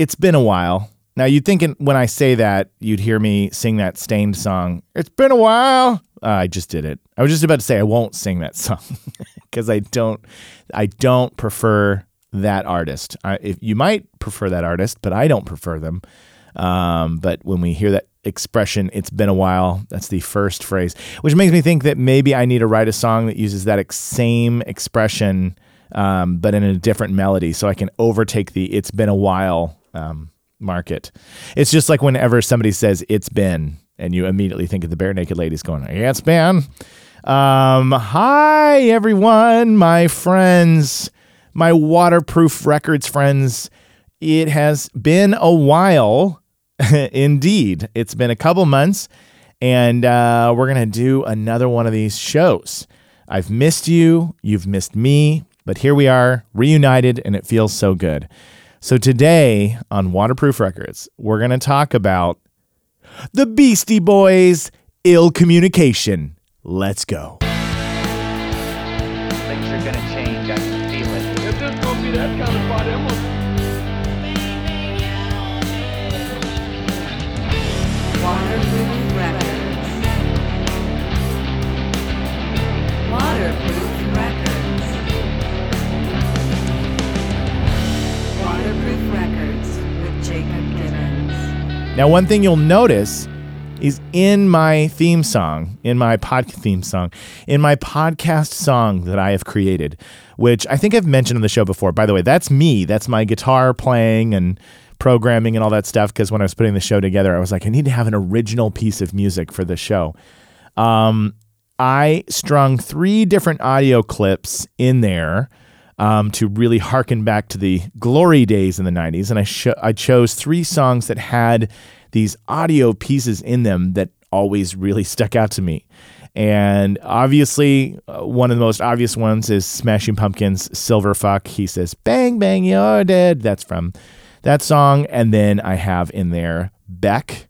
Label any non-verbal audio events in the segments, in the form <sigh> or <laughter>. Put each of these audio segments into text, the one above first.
It's been a while. Now, you'd think when I say that, you'd hear me sing that Staind song. It's been a while. Uh, I just did it. I was just about to say I won't sing that song <laughs> because I don't. I don't prefer that artist. I, if you might prefer that artist, but I don't prefer them. Um, but when we hear that expression, it's been a while. That's the first phrase, which makes me think that maybe I need to write a song that uses that ex- same expression, um, but in a different melody, so I can overtake the "it's been a while" um, market. It's just like whenever somebody says "it's been," and you immediately think of the Barenaked Ladies going, "Yeah, it's been." Um, hi everyone, my friends, my waterproof records friends. It has been a while, <laughs> indeed. It's been a couple months, and uh, we're gonna do another one of these shows. I've missed you, you've missed me, but here we are, reunited, and it feels so good. So today on Waterproof Records, we're gonna talk about the Beastie Boys' ill communication. Let's go. Now, one thing you'll notice is in my theme song, in my pod theme song, in my podcast song that I have created, which I think I've mentioned on the show before. By the way, that's me. That's my guitar playing and programming and all that stuff. Because when I was putting the show together, I was like, I need to have an original piece of music for the show. Um, I strung three different audio clips in there um, to really harken back to the glory days in the 90s. And I, sho- I chose three songs that had these audio pieces in them that always really stuck out to me. And obviously, uh, one of the most obvious ones is Smashing Pumpkins' Silverfuck. He says, Bang, bang, you're dead. That's from that song. And then I have in there Beck,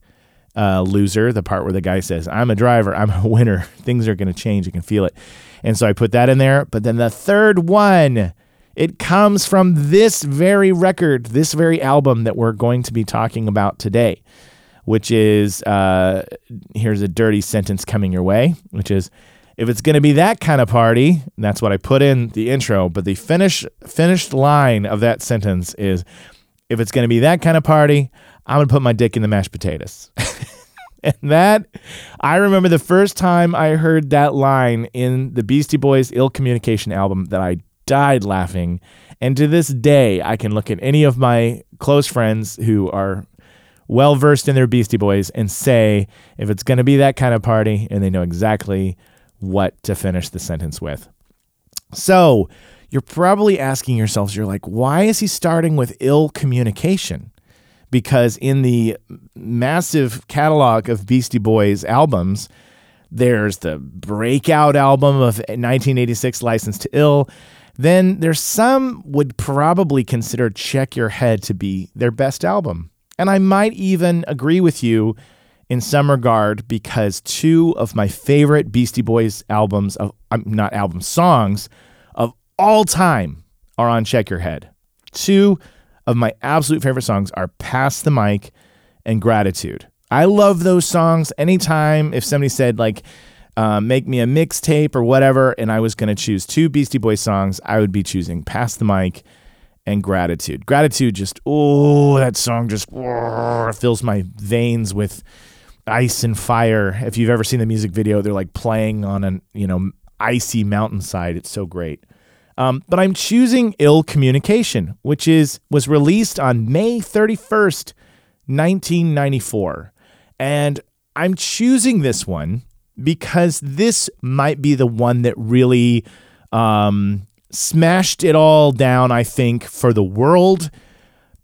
uh, Loser, the part where the guy says, I'm a driver, I'm a winner, <laughs> things are going to change, you can feel it. And so I put that in there. But then the third one, it comes from this very record, this very album that we're going to be talking about today, which is uh, here's a dirty sentence coming your way, which is if it's going to be that kind of party, that's what I put in the intro, but the finish finished line of that sentence is if it's going to be that kind of party, I'm going to put my dick in the mashed potatoes. <laughs> and that I remember the first time I heard that line in the Beastie Boys Ill Communication album that I died laughing. And to this day, I can look at any of my close friends who are well versed in their Beastie Boys and say if it's going to be that kind of party, and they know exactly what to finish the sentence with. So you're probably asking yourselves, you're like, why is he starting with ill communication? Because in the massive catalog of Beastie Boys albums, there's the breakout album of 1986, License to Ill. Then there's some would probably consider Check Your Head to be their best album. And I might even agree with you in some regard because two of my favorite Beastie Boys albums of um, not album songs of all time are on Check Your Head. Two of my absolute favorite songs are Pass the Mic and Gratitude. I love those songs anytime if somebody said like uh, make me a mixtape or whatever and I was going to choose two Beastie Boys songs, I would be choosing Pass the Mic and Gratitude. Gratitude just oh that song just oh, <laughs> fills my veins with ice and fire. If you've ever seen the music video, they're like playing on an you know icy mountainside. It's so great. Um, but I'm choosing Ill Communication, which is was released on May 31st, 1994, and I'm choosing this one because this might be the one that really um, smashed it all down. I think for the world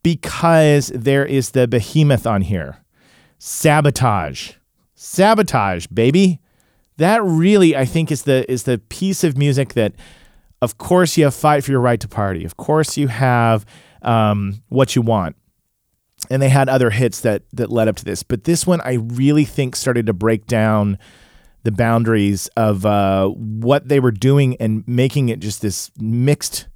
because there is the behemoth on here. Sabotage. Sabotage, baby. That really I think is the is the piece of music that of course you have fight for your right to party. Of course you have um, what you want. And they had other hits that that led up to this, but this one I really think started to break down the boundaries of uh, what they were doing and making it just this mixed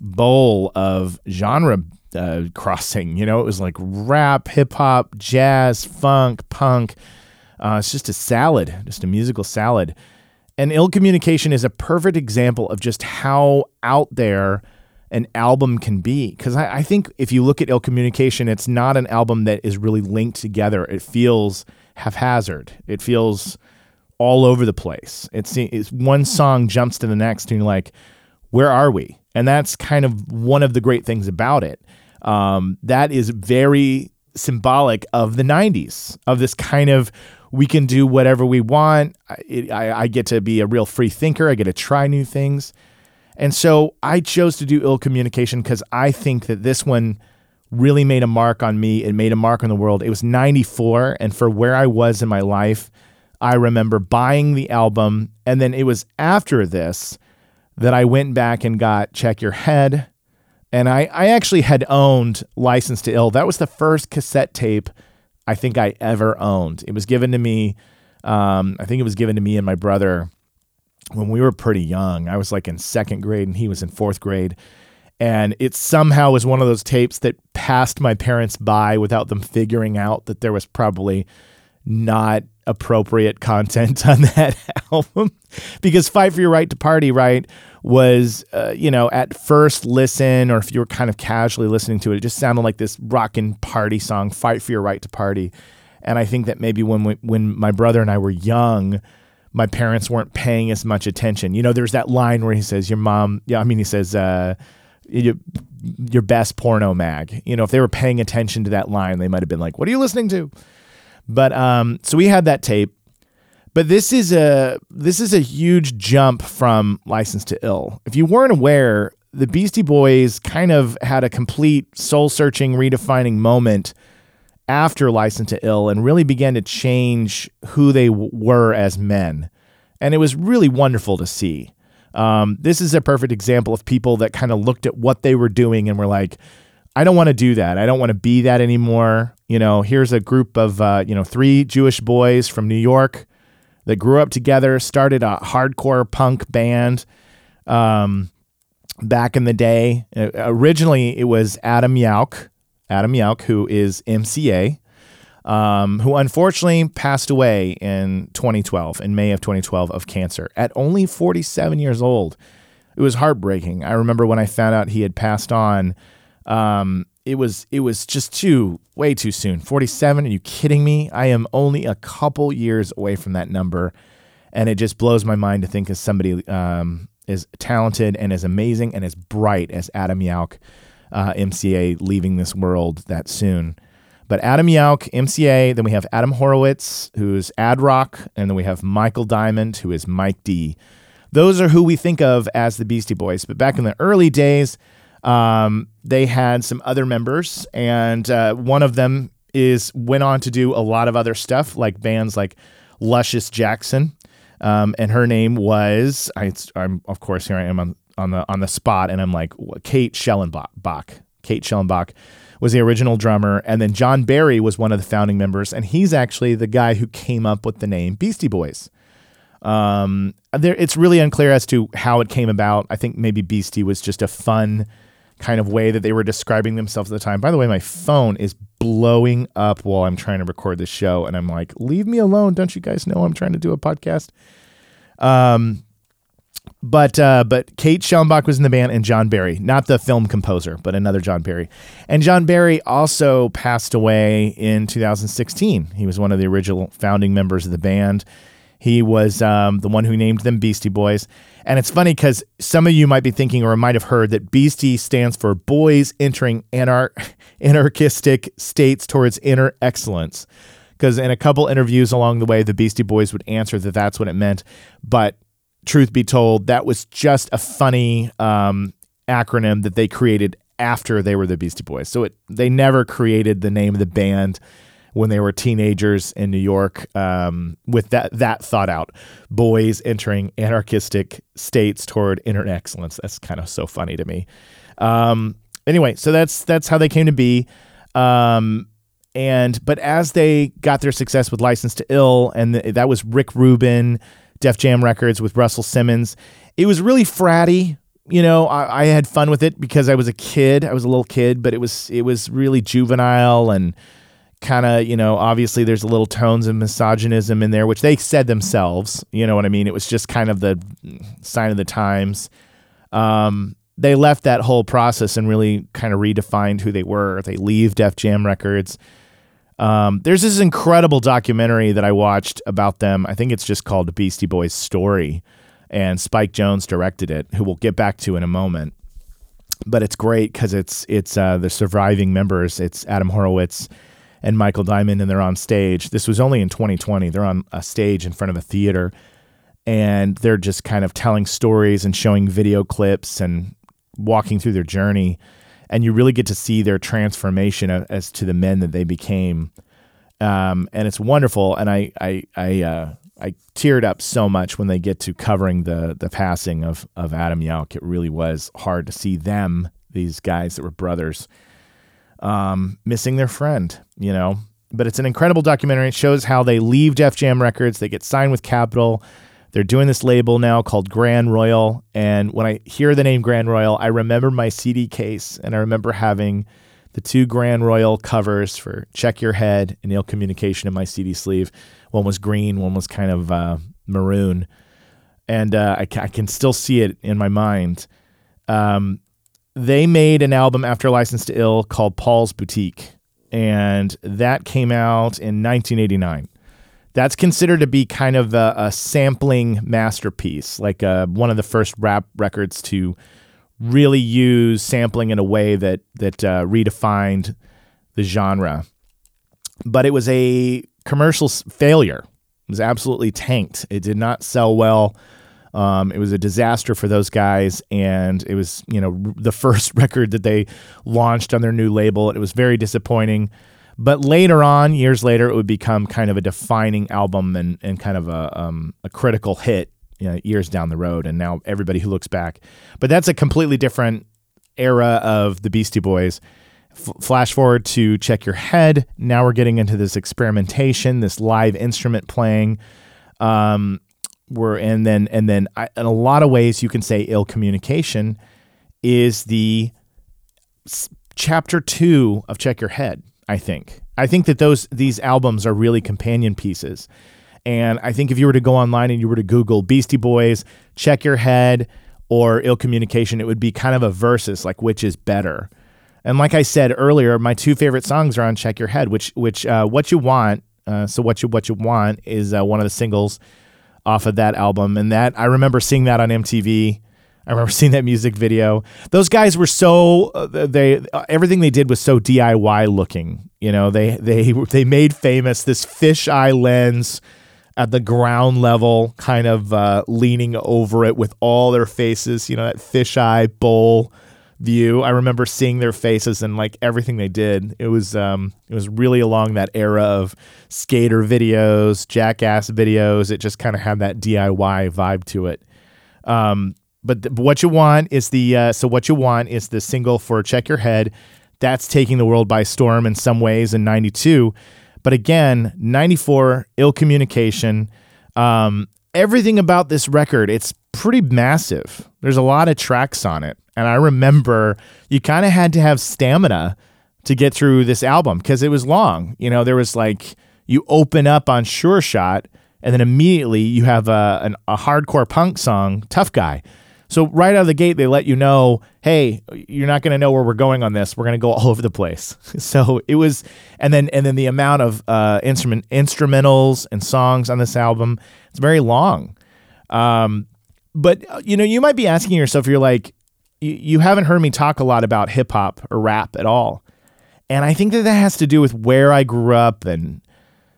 bowl of genre uh, crossing. You know, it was like rap, hip hop, jazz, funk, punk. Uh, it's just a salad, just a musical salad. And Ill Communication is a perfect example of just how out there an album can be. Because I, I think if you look at Ill Communication, it's not an album that is really linked together. It feels haphazard. It feels all over the place. It's, it's one song jumps to the next, and you're like, where are we? And that's kind of one of the great things about it. Um, that is very symbolic of the 90s, of this kind of we can do whatever we want. I, I, I get to be a real free thinker, I get to try new things. And so I chose to do ill communication because I think that this one really made a mark on me. It made a mark on the world. It was 94. And for where I was in my life, I remember buying the album. And then it was after this that I went back and got Check Your Head. And I, I actually had owned License to Ill. That was the first cassette tape I think I ever owned. It was given to me, um, I think it was given to me and my brother when we were pretty young. I was like in second grade and he was in fourth grade. And it somehow was one of those tapes that passed my parents by without them figuring out that there was probably not appropriate content <laughs> on that album. because Fight for Your Right to Party, right, was, uh, you know, at first listen, or if you were kind of casually listening to it, it just sounded like this rockin' party song, Fight for Your Right to Party. And I think that maybe when we, when my brother and I were young, my parents weren't paying as much attention. You know, there's that line where he says, "Your mom," yeah, I mean, he says, uh, your, "Your best porno mag." You know, if they were paying attention to that line, they might have been like, "What are you listening to?" But um, so we had that tape. But this is a this is a huge jump from License to Ill. If you weren't aware, the Beastie Boys kind of had a complete soul searching, redefining moment after License to Ill and really began to change who they w- were as men. And it was really wonderful to see. Um, this is a perfect example of people that kind of looked at what they were doing and were like, I don't want to do that. I don't want to be that anymore. You know, here's a group of, uh, you know, three Jewish boys from New York that grew up together, started a hardcore punk band um, back in the day. Uh, originally, it was Adam Yauch, Adam Yauch, who is MCA, um, who unfortunately passed away in 2012, in May of 2012, of cancer at only 47 years old. It was heartbreaking. I remember when I found out he had passed on. Um, it was it was just too way too soon. 47? Are you kidding me? I am only a couple years away from that number, and it just blows my mind to think of somebody um, as talented and as amazing and as bright as Adam Yauch uh, MCA leaving this world that soon. But Adam Yauch, MCA, then we have Adam Horovitz, who's Ad Rock, and then we have Michael Diamond, who is Mike D. Those are who we think of as the Beastie Boys. But back in the early days, um, they had some other members, and uh, one of them is went on to do a lot of other stuff, like bands like Luscious Jackson, um, and her name was I, am of course here I am on on the on the spot, and I'm like Kate Schellenbach. Kate Schellenbach was the original drummer, and then John Berry was one of the founding members, and he's actually the guy who came up with the name Beastie Boys. Um, there, it's really unclear as to how it came about. I think maybe Beastie was just a fun kind of way that they were describing themselves at the time. By the way, my phone is blowing up while I'm trying to record this show, and I'm like, leave me alone! Don't you guys know I'm trying to do a podcast? Um, but uh, but Kate Schellenbach was in the band and John Berry, not the film composer, but another John Berry. And John Berry also passed away in 2016. He was one of the original founding members of the band. He was um, the one who named them Beastie Boys. And it's funny because some of you might be thinking or might have heard that Beastie stands for boys entering anar- <laughs> anarchistic states towards inner excellence. Because in a couple interviews along the way, the Beastie Boys would answer that that's what it meant. But truth be told, that was just a funny um, acronym that they created after they were the Beastie Boys. So it, they never created the name of the band when they were teenagers in New York um, with that that thought out. Boys entering anarchistic states toward inner excellence. That's kind of so funny to me. Um, anyway, so that's that's how they came to be. Um, and but as they got their success with License to Ill, and th- that was Rick Rubin Def Jam Records with Russell Simmons. It was really fratty. you know, I, I had fun with it because I was a kid. I was a little kid, but it was it was really juvenile and kind of, you know, obviously there's a little tones of misogynism in there, which they said themselves. You know what I mean? It was just kind of the sign of the times. Um, they left that whole process and really kind of redefined who they were. They leave Def Jam Records. Um, there's this incredible documentary that I watched about them. I think it's just called Beastie Boys Story, and Spike Jonze directed it, who we'll get back to in a moment. But it's great because it's it's uh, the surviving members. It's Adam Horovitz and Michael Diamond, and they're on stage. This was only in 2020. They're on a stage in front of a theater, and they're just kind of telling stories and showing video clips and walking through their journey and you really get to see their transformation as to the men that they became um, and it's wonderful and i i i uh, I teared up so much when they get to covering the the passing of of Adam Yauch. It really was hard to see them, these guys that were brothers, um, missing their friend, you know. But it's an incredible documentary. It shows how they leave Def Jam Records, they get signed with Capitol, they're doing this label now called Grand Royal. And when I hear the name Grand Royal, I remember my CD case and I remember having the two Grand Royal covers for Check Your Head and Ill Communication in my CD sleeve. One was green, one was kind of uh, maroon. And uh, I, I, can still see it in my mind. Um, they made an album after License to Ill called Paul's Boutique. And that came out in 1989 that's considered to be kind of a, a sampling masterpiece, like uh, one of the first rap records to really use sampling in a way that that uh, redefined the genre. But it was a commercial failure. It was absolutely tanked. It did not sell well. Um, it was a disaster for those guys, and it was you know the <laughs> first record that they launched on their new label. It was very disappointing. But later on, years later, it would become kind of a defining album and, and kind of a, um, a critical hit you know, years down the road. And now everybody who looks back. But that's a completely different era of the Beastie Boys. F- flash forward to Check Your Head. Now we're getting into this experimentation, this live instrument playing. Um, we're and then and then I, in a lot of ways you can say ill communication is the s- chapter two of Check Your Head I think. I think that those these albums are really companion pieces. And I think if you were to go online and you were to Google Beastie Boys, check your head or ill communication, it would be kind of a versus, like which is better. And like I said earlier, my two favorite songs are on Check Your Head, which which uh, what you want. Uh, so what you what you want is uh, one of the singles off of that album, and that I remember seeing that on MTV I remember <laughs> seeing that music video. Those guys were so uh, they uh, everything they did was so DIY looking. You know, they they <laughs> they made famous this fisheye lens at the ground level, kind of uh, leaning over it with all their faces. You know, that fisheye bowl view. I remember seeing their faces and like everything they did. It was um it was really along that era of skater videos, jackass videos. It just kind of had that DIY vibe to it. Um, but, th- but what you want is the uh, so what you want is the single for Check Your Head. That's taking the world by storm in some ways in '92. But again, '94, ill communication. Um, everything about this record, it's pretty massive. There's a lot of tracks on it, and I remember you kind of had to have stamina to get through this album because it was long. You know, there was like you open up on Sure Shot, and then immediately you have a, an, a hardcore punk song, Tough Guy. So right out of the gate, they let you know, hey, you're not going to know where we're going on this. We're going to go all over the place. <laughs> So it was, and then and then the amount of uh, instrument instrumentals and songs on this album, it's very long. Um, but uh, you know, you might be asking yourself, you're like, you, you haven't heard me talk a lot about hip hop or rap at all, and I think that that has to do with where I grew up and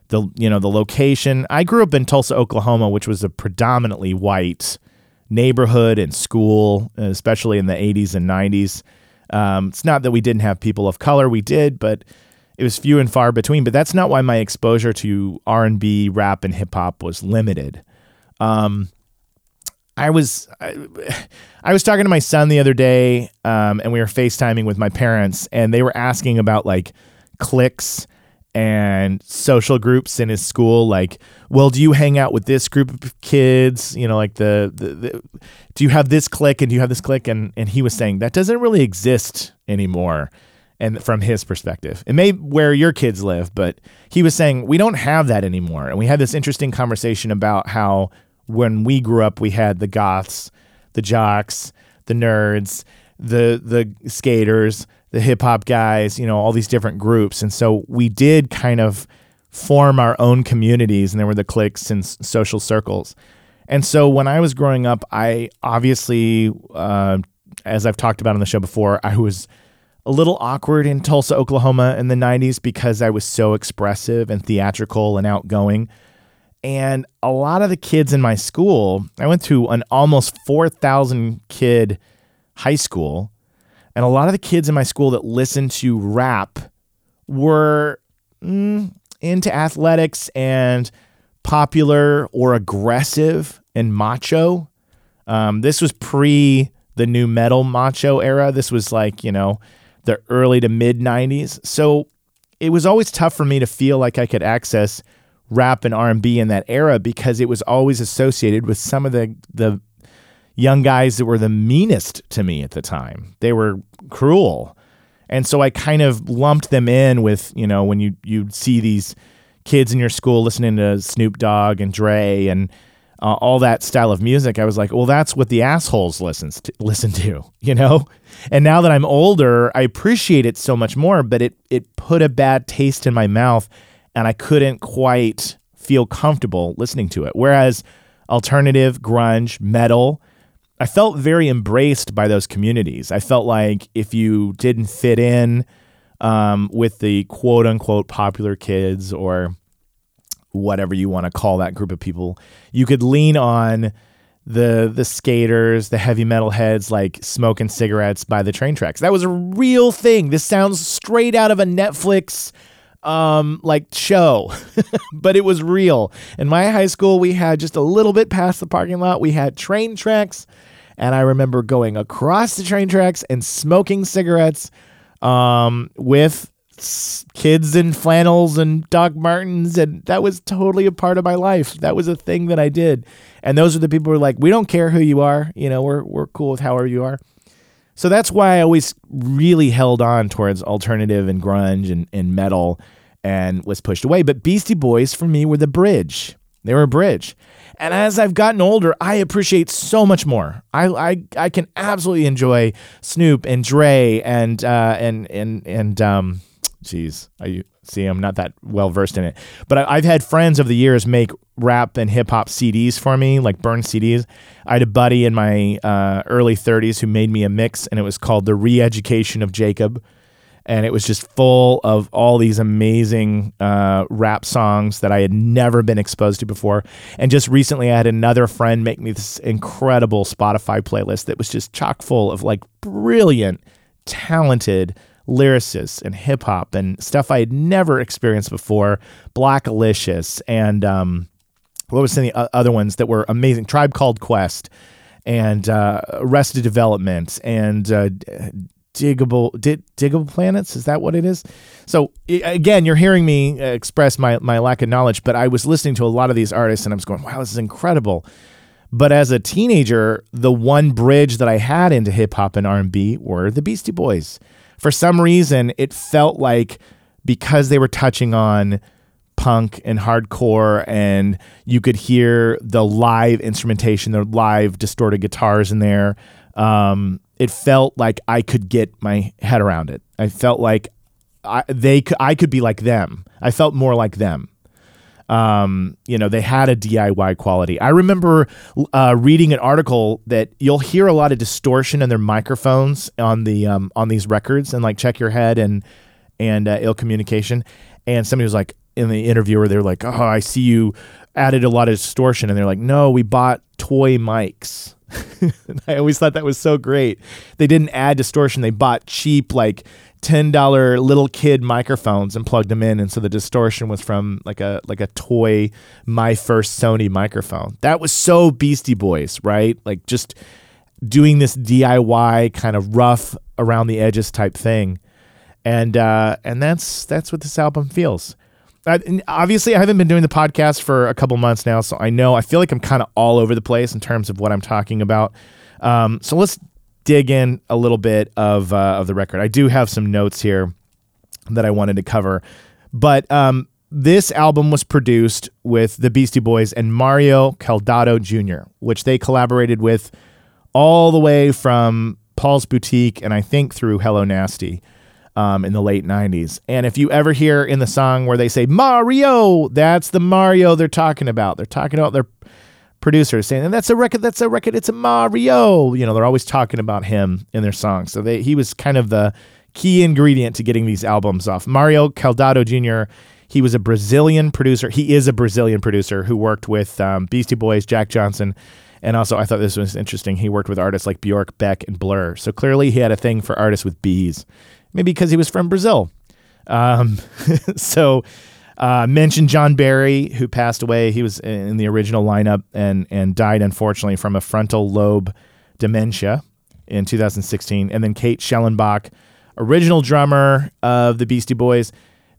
the you know the location. I grew up in Tulsa, Oklahoma, which was a predominantly white neighborhood and school, especially in the 80s and 90s. Um, it's not that we didn't have people of color, we did, but it was few and far between. But that's not why my exposure to R&B, rap, and hip hop was limited. Um, I was I, I, was talking to my son the other day, um, and we were FaceTiming with my parents, and they were asking about like clicks and social groups in his school like well do you hang out with this group of kids? You know like the, the, the do you have this clique and do you have this clique? And and he was saying that doesn't really exist anymore and from his perspective. It may where your kids live but he was saying we don't have that anymore. And we had this interesting conversation about how when we grew up we had the goths the jocks the nerds the the skaters the hip hop guys, you know, all these different groups. And so we did kind of form our own communities, and there were the cliques and s- social circles. And so when I was growing up, I obviously, uh, as I've talked about on the show before, I was a little awkward in Tulsa, Oklahoma in the 90s because I was so expressive and theatrical and outgoing. And a lot of the kids in my school, I went to an almost 4,000 kid high school and a lot of the kids in my school that listened to rap were mm, into athletics and popular or aggressive and macho. Um, this was pre the nu metal macho era. This was like, you know, the early to mid 90s. So it was always tough for me to feel like I could access rap and R&B in that era because it was always associated with some of the the young guys that were the meanest to me at the time. They were cruel. And so I kind of lumped them in with, you know, when you you see these kids in your school listening to Snoop Dogg and Dre and uh, all that style of music, I was like, well, that's what the assholes listens to, listen to, <laughs> you know. And now that I'm older, I appreciate it so much more. But it it put a bad taste in my mouth, and I couldn't quite feel comfortable listening to it. Whereas alternative, grunge, metal, I felt very embraced by those communities. I felt like if you didn't fit in um, with the quote unquote popular kids or whatever you want to call that group of people, you could lean on the the skaters, the heavy metal heads, like smoking cigarettes by the train tracks. That was a real thing. This sounds straight out of a Netflix um like show. <laughs> But it was real. In my high school we had just a little bit past the parking lot we had train tracks and i remember going across the train tracks and smoking cigarettes um with kids in flannels and doc martens and that was totally a part of my life. That was a thing that i did. And those are the people who were like we don't care who you are you know we're, we're cool with however you are so that's why I always really held on towards alternative and grunge and, and metal and was pushed away. But Beastie Boys for me were the bridge. They were a bridge. And as I've gotten older, I appreciate so much more. I I, I can absolutely enjoy Snoop and Dre and uh, and and and um, geez, I see I'm not that well versed in it, but I, I've had friends over the years make rap and hip hop CDs for me, like burn CDs. I had a buddy in my uh, early 30s who made me a mix, and it was called "The Re-Education of Jacob." and it was just full of all these amazing uh, rap songs that I had never been exposed to before. And just recently, I had another friend make me this incredible Spotify playlist that was just chock full of like brilliant, talented lyricists and hip hop and stuff I had never experienced before. Blackalicious and um, what was some of the other ones that were amazing? Tribe Called Quest and uh, Arrested Development and uh, Digable di- Digable Planets is that what it is so again you're hearing me express my, my lack of knowledge but i was listening to a lot of these artists and i was going wow this is incredible but as a teenager the one bridge that i had into hip-hop and r&b were the beastie boys for some reason it felt like because they were touching on punk and hardcore and you could hear the live instrumentation the live distorted guitars in there um, it felt like i could get my head around it. I felt like I, they I could be like them. I felt more like them um, you know, they had a DIY quality. I remember uh, reading an article that you'll hear a lot of distortion in their microphones on the um, on these records, and like check your head and and uh, ill communication. And somebody was like in the interviewer, they're like, "Oh, I see you added a lot of distortion," and they're like, "No, we bought toy mics." <laughs> I always thought that was so great. They didn't add distortion; they bought cheap like ten dollar little kid microphones and plugged them in, and so the distortion was from like a like a toy my first Sony microphone. That was so Beastie Boys, right? Like just doing this DIY kind of rough around the edges type thing, and uh, and that's that's what this album feels. I, obviously, I haven't been doing the podcast for a couple months now, so I know I feel like I'm kind of all over the place in terms of what I'm talking about. Um, so let's dig in a little bit of uh, of the record. I do have some notes here that I wanted to cover, but um, this album was produced with the Beastie Boys and Mario Caldato Jr., which they collaborated with all the way from Paul's Boutique and I think through Hello Nasty um, in the late 90s. And if you ever hear in the song where they say Mario, that's the Mario they're talking about. They're talking about their producers saying, and that's a record, that's a record, it's a Mario. You know, they're always talking about him in their songs. So they, he was kind of the key ingredient to getting these albums off. Mario Caldato Jr., he was a Brazilian producer. He is a Brazilian producer who worked with um, Beastie Boys, Jack Johnson, and also I thought this was interesting. He worked with artists like Bjork, Beck, and Blur. So clearly he had a thing for artists with bees maybe because he was from Brazil. Um, <laughs> so uh, mentioned John Berry, who passed away. He was in the original lineup and and died unfortunately from a frontal lobe dementia in 2016. And then Kate Schellenbach, original drummer of the Beastie Boys.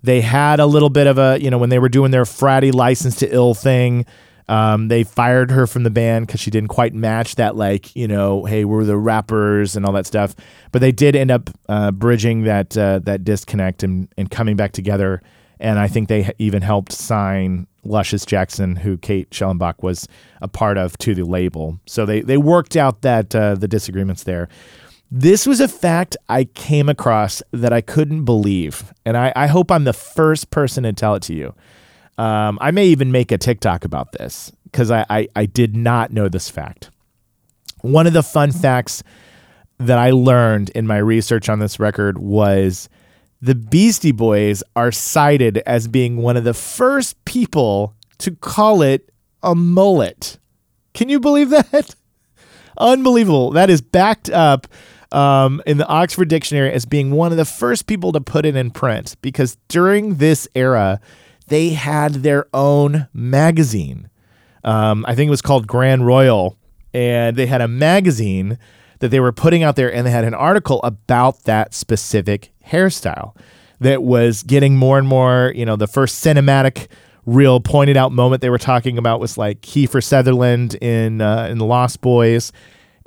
They had a little bit of a, you know, when they were doing their fratty license to ill thing, um, they fired her from the band because she didn't quite match that, like, you know, hey, we're the rappers and all that stuff. But they did end up uh, bridging that uh, that disconnect and, and coming back together. And I think they even helped sign Luscious Jackson, who Kate Schellenbach was a part of, to the label. So they, they worked out that uh, the disagreements there. This was a fact I came across that I couldn't believe. And I, I hope I'm the first person to tell it to you. Um, I may even make a TikTok about this because I, I, I did not know this fact. One of the fun facts that I learned in my research on this record was the Beastie Boys are cited as being one of the first people to call it a mullet. Can you believe that? <laughs> Unbelievable. That is backed up um, in the Oxford Dictionary as being one of the first people to put it in print because during this era, they had their own magazine. Um, I think it was called Grand Royal, and they had a magazine that they were putting out there, and they had an article about that specific hairstyle that was getting more and more. You know, the first cinematic, real pointed out moment they were talking about was like Kiefer Sutherland in uh, in the Lost Boys.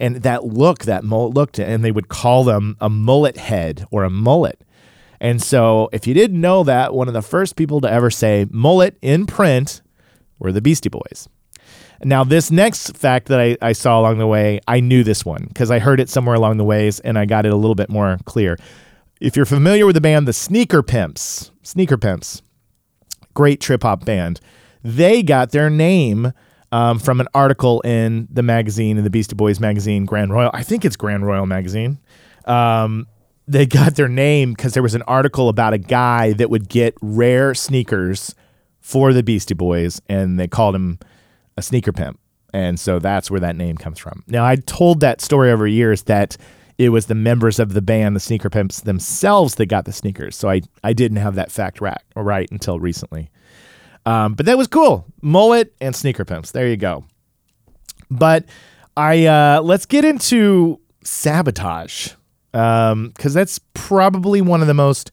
And that look, that mullet looked, and they would call them a mullet head or a mullet. And so, if you didn't know that, one of the first people to ever say mullet in print were the Beastie Boys. Now, this next fact that I, I saw along the way, I knew this one because I heard it somewhere along the ways and I got it a little bit more clear. If you're familiar with the band, the Sneaker Pimps, Sneaker Pimps, great trip hop band, they got their name um, from an article in the magazine, in the Beastie Boys magazine, Grand Royal. I think it's Grand Royal magazine. Um, they got their name because there was an article about a guy that would get rare sneakers for the Beastie Boys, and they called him a sneaker pimp. And so that's where that name comes from. Now, I told that story over years that it was the members of the band, the Sneaker Pimps themselves, that got the sneakers. So I, I didn't have that fact right, right until recently. Um, but that was cool. Mullet and Sneaker Pimps. There you go. But I uh, let's get into sabotage because um, that's probably one of the most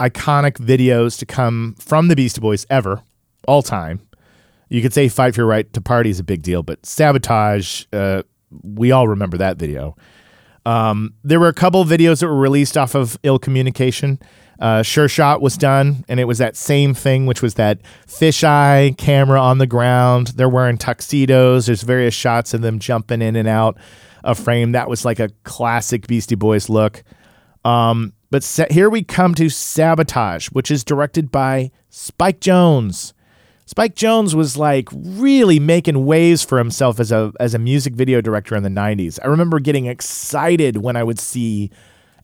iconic videos to come from the Beastie Boys ever, all time. You could say "Fight for Your Right to Party" is a big deal, but "Sabotage," uh, we all remember that video. Um, there were a couple videos that were released off of Ill Communication. Uh, sure Shot was done, and it was that same thing, which was that fisheye camera on the ground. They're wearing tuxedos. There's various shots of them jumping in and out of frame. That was like a classic Beastie Boys look. Um, but sa- here we come to Sabotage, which is directed by Spike Jonze. Spike Jonze was like really making waves for himself as a as a music video director in the 90s. I remember getting excited when I would see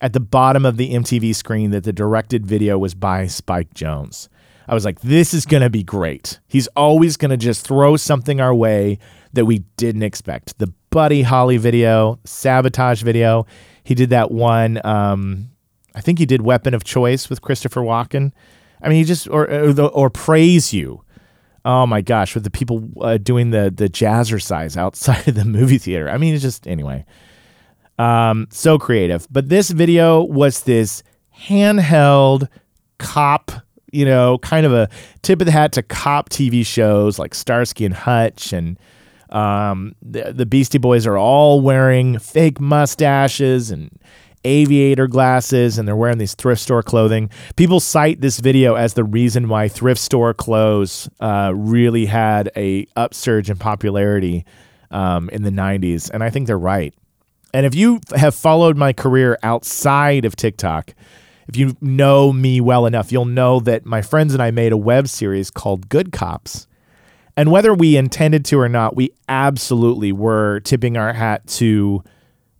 at the bottom of the MTV screen that the directed video was by Spike Jonze. I was like, this is going to be great. He's always going to just throw something our way that we didn't expect. The Buddy Holly video, Sabotage video. He did that one. Um, I think he did Weapon of Choice with Christopher Walken. I mean, he just or or, or praise you. Oh my gosh, with the people uh, doing the the jazzercise outside of the movie theater. I mean, it's just anyway. Um, so creative. But this video was this handheld cop you know, kind of a tip of the hat to cop TV shows like Starsky and Hutch and um, the, the Beastie Boys are all wearing fake mustaches and aviator glasses and they're wearing these thrift store clothing. People cite this video as the reason why thrift store clothes uh, really had a upsurge in popularity um, in the 90s. And I think they're right. And if you have followed my career outside of TikTok, if you know me well enough, you'll know that my friends and I made a web series called Good Cops. And whether we intended to or not, we absolutely were tipping our hat to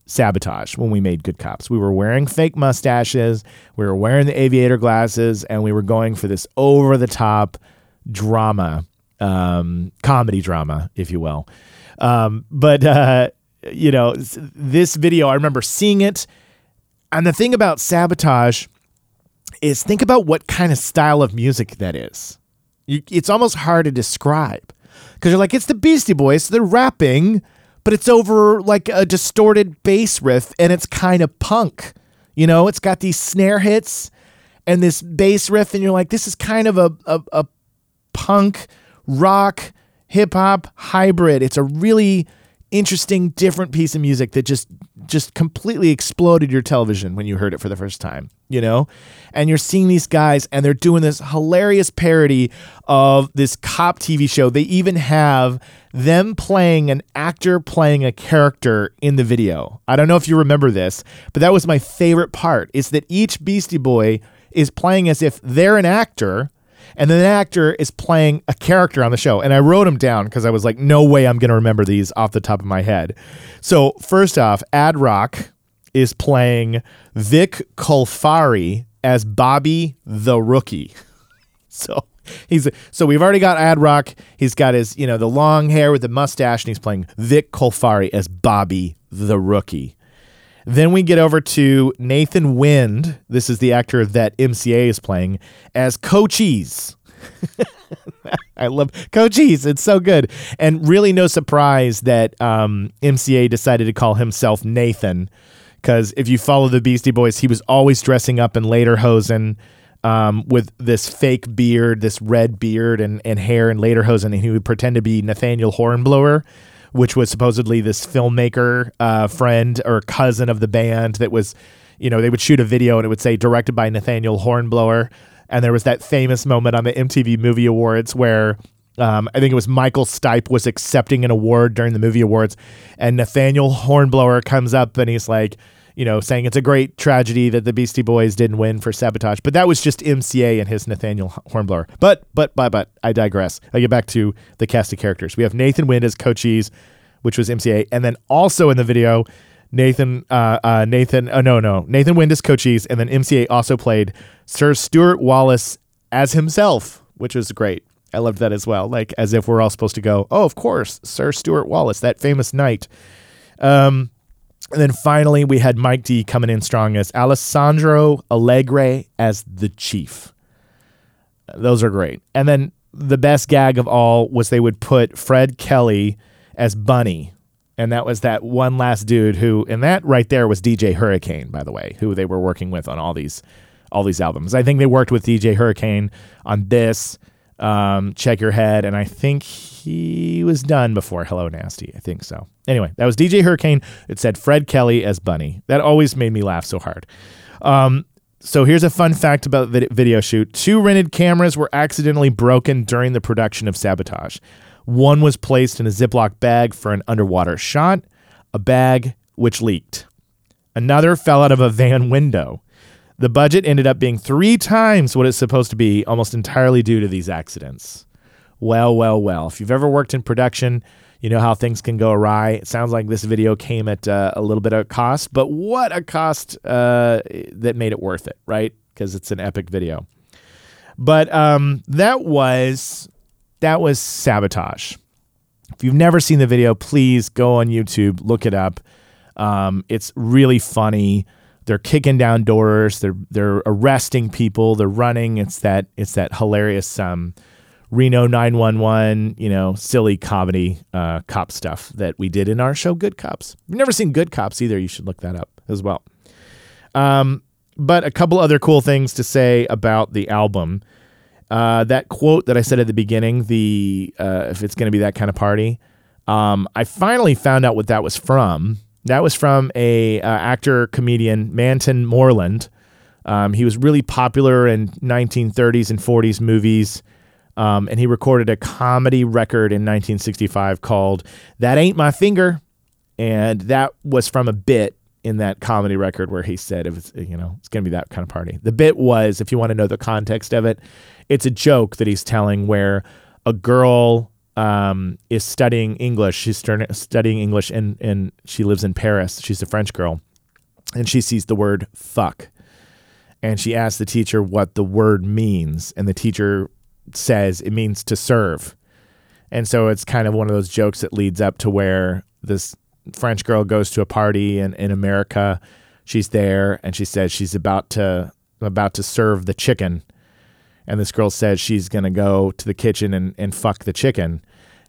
sabotage when we made Good Cops. We were wearing fake mustaches, we were wearing the aviator glasses, and we were going for this over the top drama, um, comedy drama, if you will. Um, but, uh, you know, this video, I remember seeing it. And the thing about sabotage is think about what kind of style of music that is. You, it's almost hard to describe because you're like, it's the Beastie Boys, they're rapping, but it's over like a distorted bass riff and it's kind of punk. You know, it's got these snare hits and this bass riff, and you're like, this is kind of a, a, a punk, rock, hip hop hybrid. It's a really interesting, different piece of music that just just completely exploded your television when you heard it for the first time, you know? And you're seeing these guys and they're doing this hilarious parody of this cop TV show. They even have them playing an actor playing a character in the video. I don't know if you remember this, but that was my favorite part. Is that each Beastie Boy is playing as if they're an actor and then the actor is playing a character on the show. And I wrote them down because I was like, no way I'm going to remember these off the top of my head. So, first off, Ad Rock is playing Vic Colfari as Bobby the Rookie. <laughs> So, he's so we've already got Ad Rock. He's got his, you know, the long hair with the mustache, and he's playing Vic Colfari as Bobby the Rookie. Then we get over to Nathan Wind. This is the actor that MCA is playing as Cochise. <laughs> I love Cochise. It's so good. And really, no surprise that um, MCA decided to call himself Nathan. Because if you follow the Beastie Boys, he was always dressing up in Lederhosen um, with this fake beard, this red beard and, and hair and Lederhosen. And he would pretend to be Nathaniel Hornblower which was supposedly this filmmaker uh, friend or cousin of the band that was, you know, they would shoot a video and it would say directed by Nathaniel Hornblower. And there was that famous moment on the MTV Movie Awards where um, I think it was Michael Stipe was accepting an award during the movie awards, and Nathaniel Hornblower comes up and he's like, you know, saying it's a great tragedy that the Beastie Boys didn't win for sabotage. But that was just MCA and his Nathaniel Hornblower. But, but, but, but, I digress. I get back to the cast of characters. We have Nathan Wind as Cochise, which was MCA. And then also in the video, Nathan, uh, uh, Nathan, oh, no, no, Nathan Wind as Cochise. And then MCA also played Sir Stuart Wallace as himself, which was great. I loved that as well. Like, as if we're all supposed to go, oh, of course, Sir Stuart Wallace, that famous knight. Um, and then finally, we had Mike D coming in strong as Alessandro Allegre as the chief. Those are great. And then the best gag of all was they would put Fred Kelly as Bunny. And that was that one last dude who, and that right there was DJ Hurricane, by the way, who they were working with on all these, all these albums. I think they worked with DJ Hurricane on this, um, Check Your Head, and I think he was done before Hello Nasty. I think so. Anyway, that was DJ Hurricane. It said Fred Kelly as Bunny. That always made me laugh so hard. Um, so here's a fun fact about the video shoot. Two rented cameras were accidentally broken during the production of Sabotage. One was placed in a Ziploc bag for an underwater shot, a bag which leaked. Another fell out of a van window. The budget ended up being three times what it's supposed to be, almost entirely due to these accidents. Well, well, well. If you've ever worked in production, you know how things can go awry. It sounds like this video came at uh, a little bit of cost, but what a cost uh, that made it worth it, right? Because it's an epic video. But um, that was that was sabotage. If you've never seen the video, please go on YouTube, look it up. Um, it's really funny. They're kicking down doors. They're they're arresting people. They're running. It's that it's that hilarious um, Reno 911, you know, silly comedy uh, cop stuff that we did in our show Good Cops. If you've never seen Good Cops either, you should look that up as well. Um, but a couple other cool things to say about the album. Uh, that quote that I said at the beginning, the uh, if it's going to be that kind of party, um, I finally found out what that was from. That was from a uh, actor comedian Mantan Moreland. Um, he was really popular in 1930s and 40s movies. Um, and he recorded a comedy record in 1965 called "That Ain't My Finger," and that was from a bit in that comedy record where he said it was you know it's going to be that kind of party. The bit was, if you want to know the context of it, it's a joke that he's telling where a girl um, is studying English. She's studying English and and she lives in Paris. She's a French girl, and she sees the word "fuck." And she asks the teacher what the word means, and the teacher says it means to serve. And so it's kind of one of those jokes that leads up to where this French girl goes to a party in, in America. She's there and she says she's about to about to serve the chicken. And this girl says she's gonna go to the kitchen and, and fuck the chicken.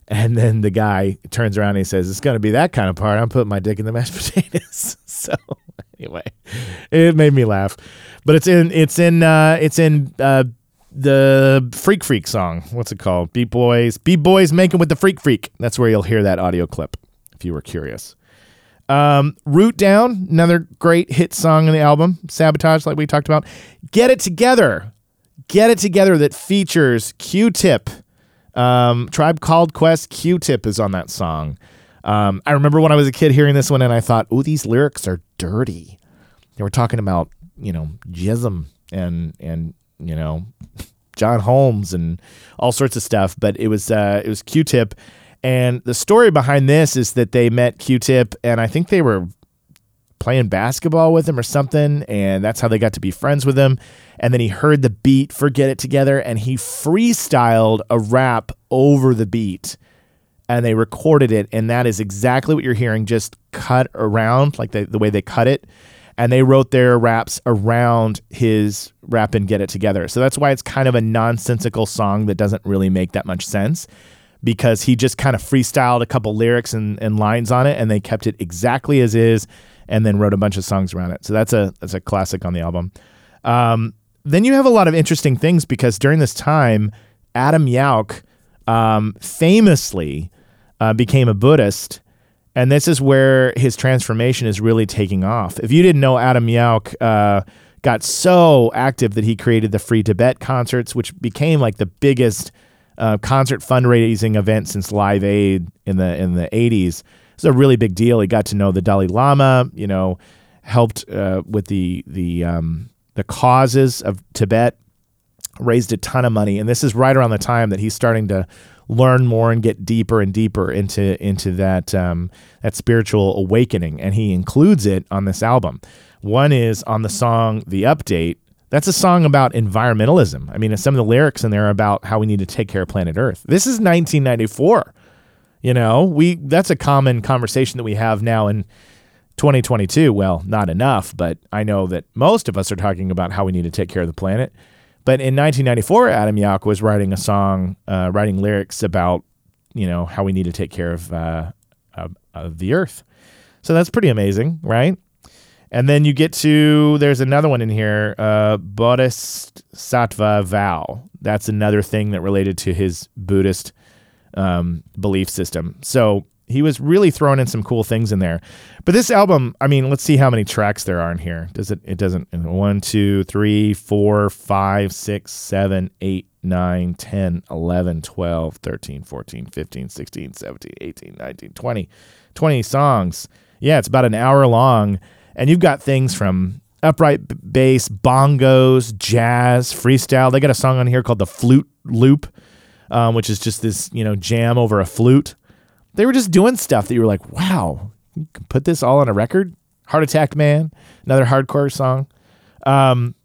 And then the guy turns around and he says, It's gonna be that kind of part. I'm putting my dick in the mashed <laughs> potatoes. <laughs> so anyway, it made me laugh. But it's in it's in uh, it's in uh, the Freak Freak song. What's it called? Beat Boys. B-Boys making with the Freak Freak. That's where you'll hear that audio clip if you were curious. Um, Root Down, another great hit song in the album. Sabotage, like we talked about. Get It Together. Get It Together that features Q Tip. Um, Tribe Called Quest Q Tip is on that song. Um, I remember when I was a kid hearing this one and I thought, oh, these lyrics are dirty. They were talking about, you know, jism and, and, you know, John Holmes and all sorts of stuff. But it was, uh, it was Q Tip. And the story behind this is that they met Q Tip and I think they were playing basketball with him or something. And that's how they got to be friends with him. And then he heard the beat for Get It Together and he freestyled a rap over the beat and they recorded it. And that is exactly what you're hearing, just cut around, like the, the way they cut it. And they wrote their raps around his rap and Get It Together. So that's why it's kind of a nonsensical song that doesn't really make that much sense because he just kind of freestyled a couple lyrics and, and lines on it and they kept it exactly as is and then wrote a bunch of songs around it. So that's a that's a classic on the album. Um, then you have a lot of interesting things because during this time, Adam Yauch um, famously uh, became a Buddhist, and this is where his transformation is really taking off. If you didn't know, Adam Yauch uh, got so active that he created the Free Tibet concerts, which became like the biggest uh, concert fundraising event since Live Aid in the in the 80s. It's a really big deal. He got to know the Dalai Lama, you know, helped uh, with the the um, the causes of Tibet, raised a ton of money, and this is right around the time that he's starting to learn more and get deeper and deeper into into that um, that spiritual awakening, and he includes it on this album. One is on the song "The Update." That's a song about environmentalism. I mean, some of the lyrics in there are about how we need to take care of planet Earth. This is 1994. You know, we that's a common conversation that we have now in 2022. Well, not enough, but I know that most of us are talking about how we need to take care of the planet. But in 1994, Adam Yauch was writing a song, uh, writing lyrics about, you know, how we need to take care of, uh, of, of the earth. So that's pretty amazing, right? And then you get to, there's another one in here, uh, Bodhisattva Vow. That's another thing that related to his Buddhist um, belief system. So he was really throwing in some cool things in there. But this album, I mean, let's see how many tracks there are in here. Does it? It doesn't. One, two, three, four, five, six, seven, eight, nine, 10, 11, 12, 13, 14, 15, 16, 17, 18, 19, 20. 20 songs. Yeah, it's about an hour long. And you've got things from upright bass, bongos, jazz, freestyle. They got a song on here called The Flute Loop, um, which is just this, you know, jam over a flute. They were just doing stuff that you were like, wow, you can put this all on a record. Heart Attack Man, another hardcore song. Um,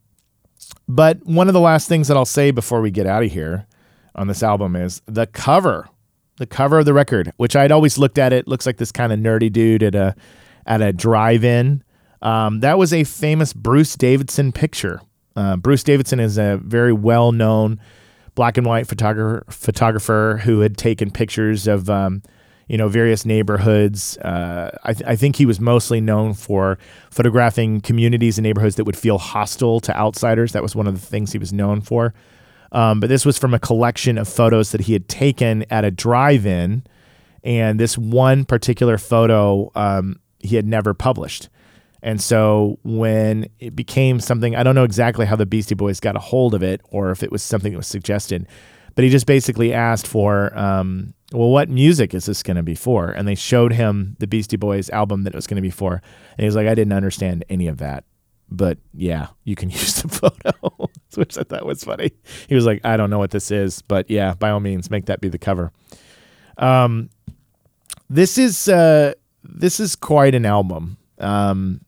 but one of the last things that I'll say before we get out of here on this album is the cover, the cover of the record, which I'd always looked at. It looks like this kind of nerdy dude at a at a drive-in. Um, that was a famous Bruce Davidson picture. Uh, Bruce Davidson is a very well-known black and white photographer photographer who had taken pictures of um, you know various neighborhoods. Uh, I, th- I think he was mostly known for photographing communities and neighborhoods that would feel hostile to outsiders. That was one of the things he was known for. Um, but this was from a collection of photos that he had taken at a drive-in, and this one particular photo um, he had never published. And so when it became something, I don't know exactly how the Beastie Boys got a hold of it or if it was something that was suggested, but he just basically asked for, um, well, what music is this going to be for? And they showed him the Beastie Boys album that it was going to be for. And he was like, I didn't understand any of that. But yeah, you can <laughs> use the photo, <laughs> which I thought was funny. He was like, I don't know what this is, but yeah, by all means, make that be the cover. Um, this is uh, this is quite an album. Um,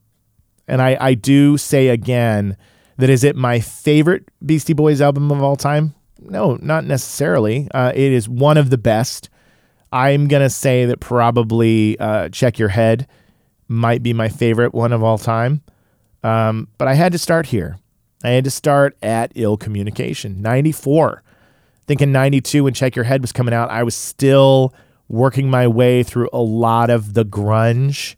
and I, I do say again that is it my favorite Beastie Boys album of all time? No, not necessarily. Uh, it is one of the best. I'm gonna say that probably uh, Check Your Head might be my favorite one of all time. Um, but I had to start here. I had to start at Ill Communication, 94. Thinking 92 when Check Your Head was coming out, I was still working my way through a lot of the grunge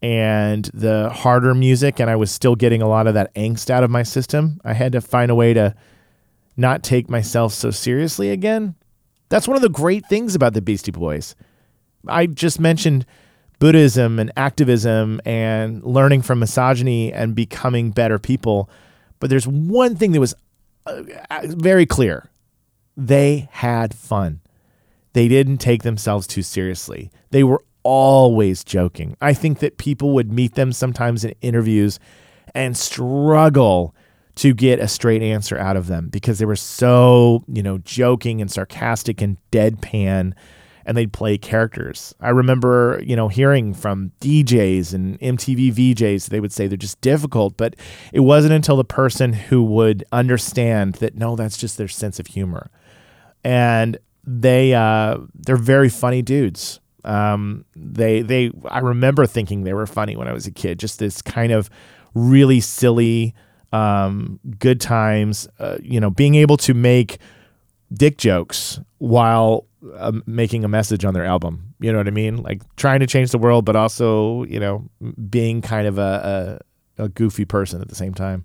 and the harder music, and I was still getting a lot of that angst out of my system. I had to find a way to not take myself so seriously again. That's one of the great things about the Beastie Boys. I just mentioned Buddhism and activism and learning from misogyny and becoming better people. But there's one thing that was uh, very clear they had fun. They didn't take themselves too seriously. They were always joking. I think that people would meet them sometimes in interviews and struggle to get a straight answer out of them because they were so, you know, joking and sarcastic and deadpan and they'd play characters. I remember, you know, hearing from DJs and MTV VJs, they would say they're just difficult, but it wasn't until the person who would understand that no, that's just their sense of humor. And they uh they're very funny dudes. Um they they I remember thinking they were funny when I was a kid, just this kind of really silly um good times, uh, you know, being able to make dick jokes while uh, making a message on their album. You know what I mean? Like trying to change the world, but also, you know, being kind of a, a, a goofy person at the same time.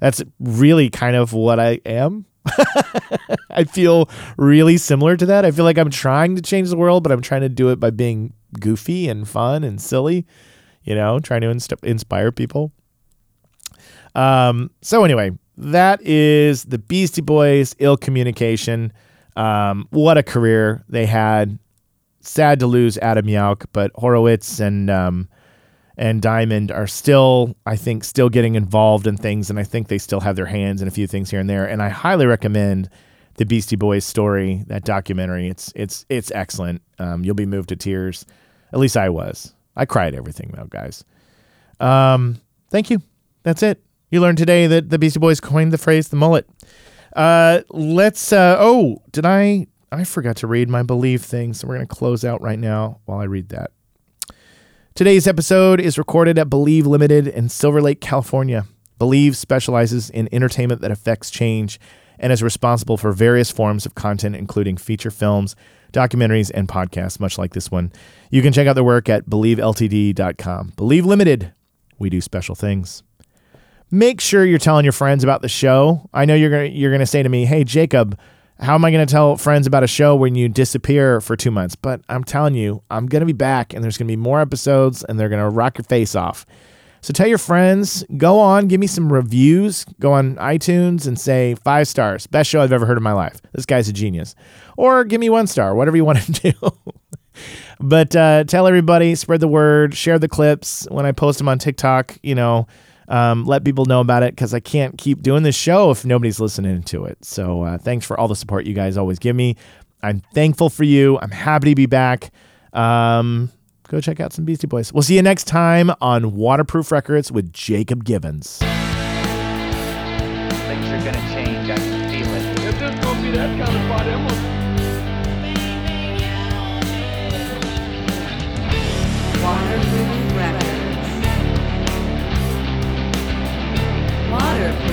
That's really kind of what I am. <laughs> I feel really similar to that. I feel like I'm trying to change the world, but I'm trying to do it by being goofy and fun and silly, you know, trying to inst- inspire people. Um, so anyway, that is the Beastie Boys, ill communication. Um, what a career they had. Sad to lose Adam Yauch, but Horovitz and um, and Diamond are still, I think, still getting involved in things, and I think they still have their hands in a few things here and there. And I highly recommend the Beastie Boys story, that documentary. It's it's it's excellent. Um, you'll be moved to tears. At least I was. I cried everything though, guys. Um, thank you. That's it. You learned today that the Beastie Boys coined the phrase the mullet. Uh, let's. Uh, oh, did I? I forgot to read my believe thing, so we're gonna close out right now while I read that. Today's episode is recorded at Believe Limited in Silver Lake, California. Believe specializes in entertainment that affects change and is responsible for various forms of content, including feature films, documentaries, and podcasts, much like this one. You can check out their work at believeltd.com. Believe Limited, we do special things make sure you're telling your friends about the show. I know you're gonna you're gonna say to me, "Hey, Jacob, how am I gonna tell friends about a show when you disappear for two months?" But I'm telling you, I'm gonna be back, and there's gonna be more episodes, and they're gonna rock your face off. So tell your friends, go on, give me some reviews, go on iTunes and say five stars, best show I've ever heard in my life. This guy's a genius, or give me one star, whatever you <laughs> want to do. but uh, tell everybody, spread the word, share the clips when I post them on TikTok. You know um, let people know about it because I can't keep doing this show if nobody's listening to it. So uh, thanks for all the support you guys always give me. I'm thankful for you. I'm happy to be back. Um, go check out some Beastie Boys. We'll see you next time on Waterproof Records with Jacob Givens. Things are gonna change. I can feel it. If this gonna be that kind of party, water.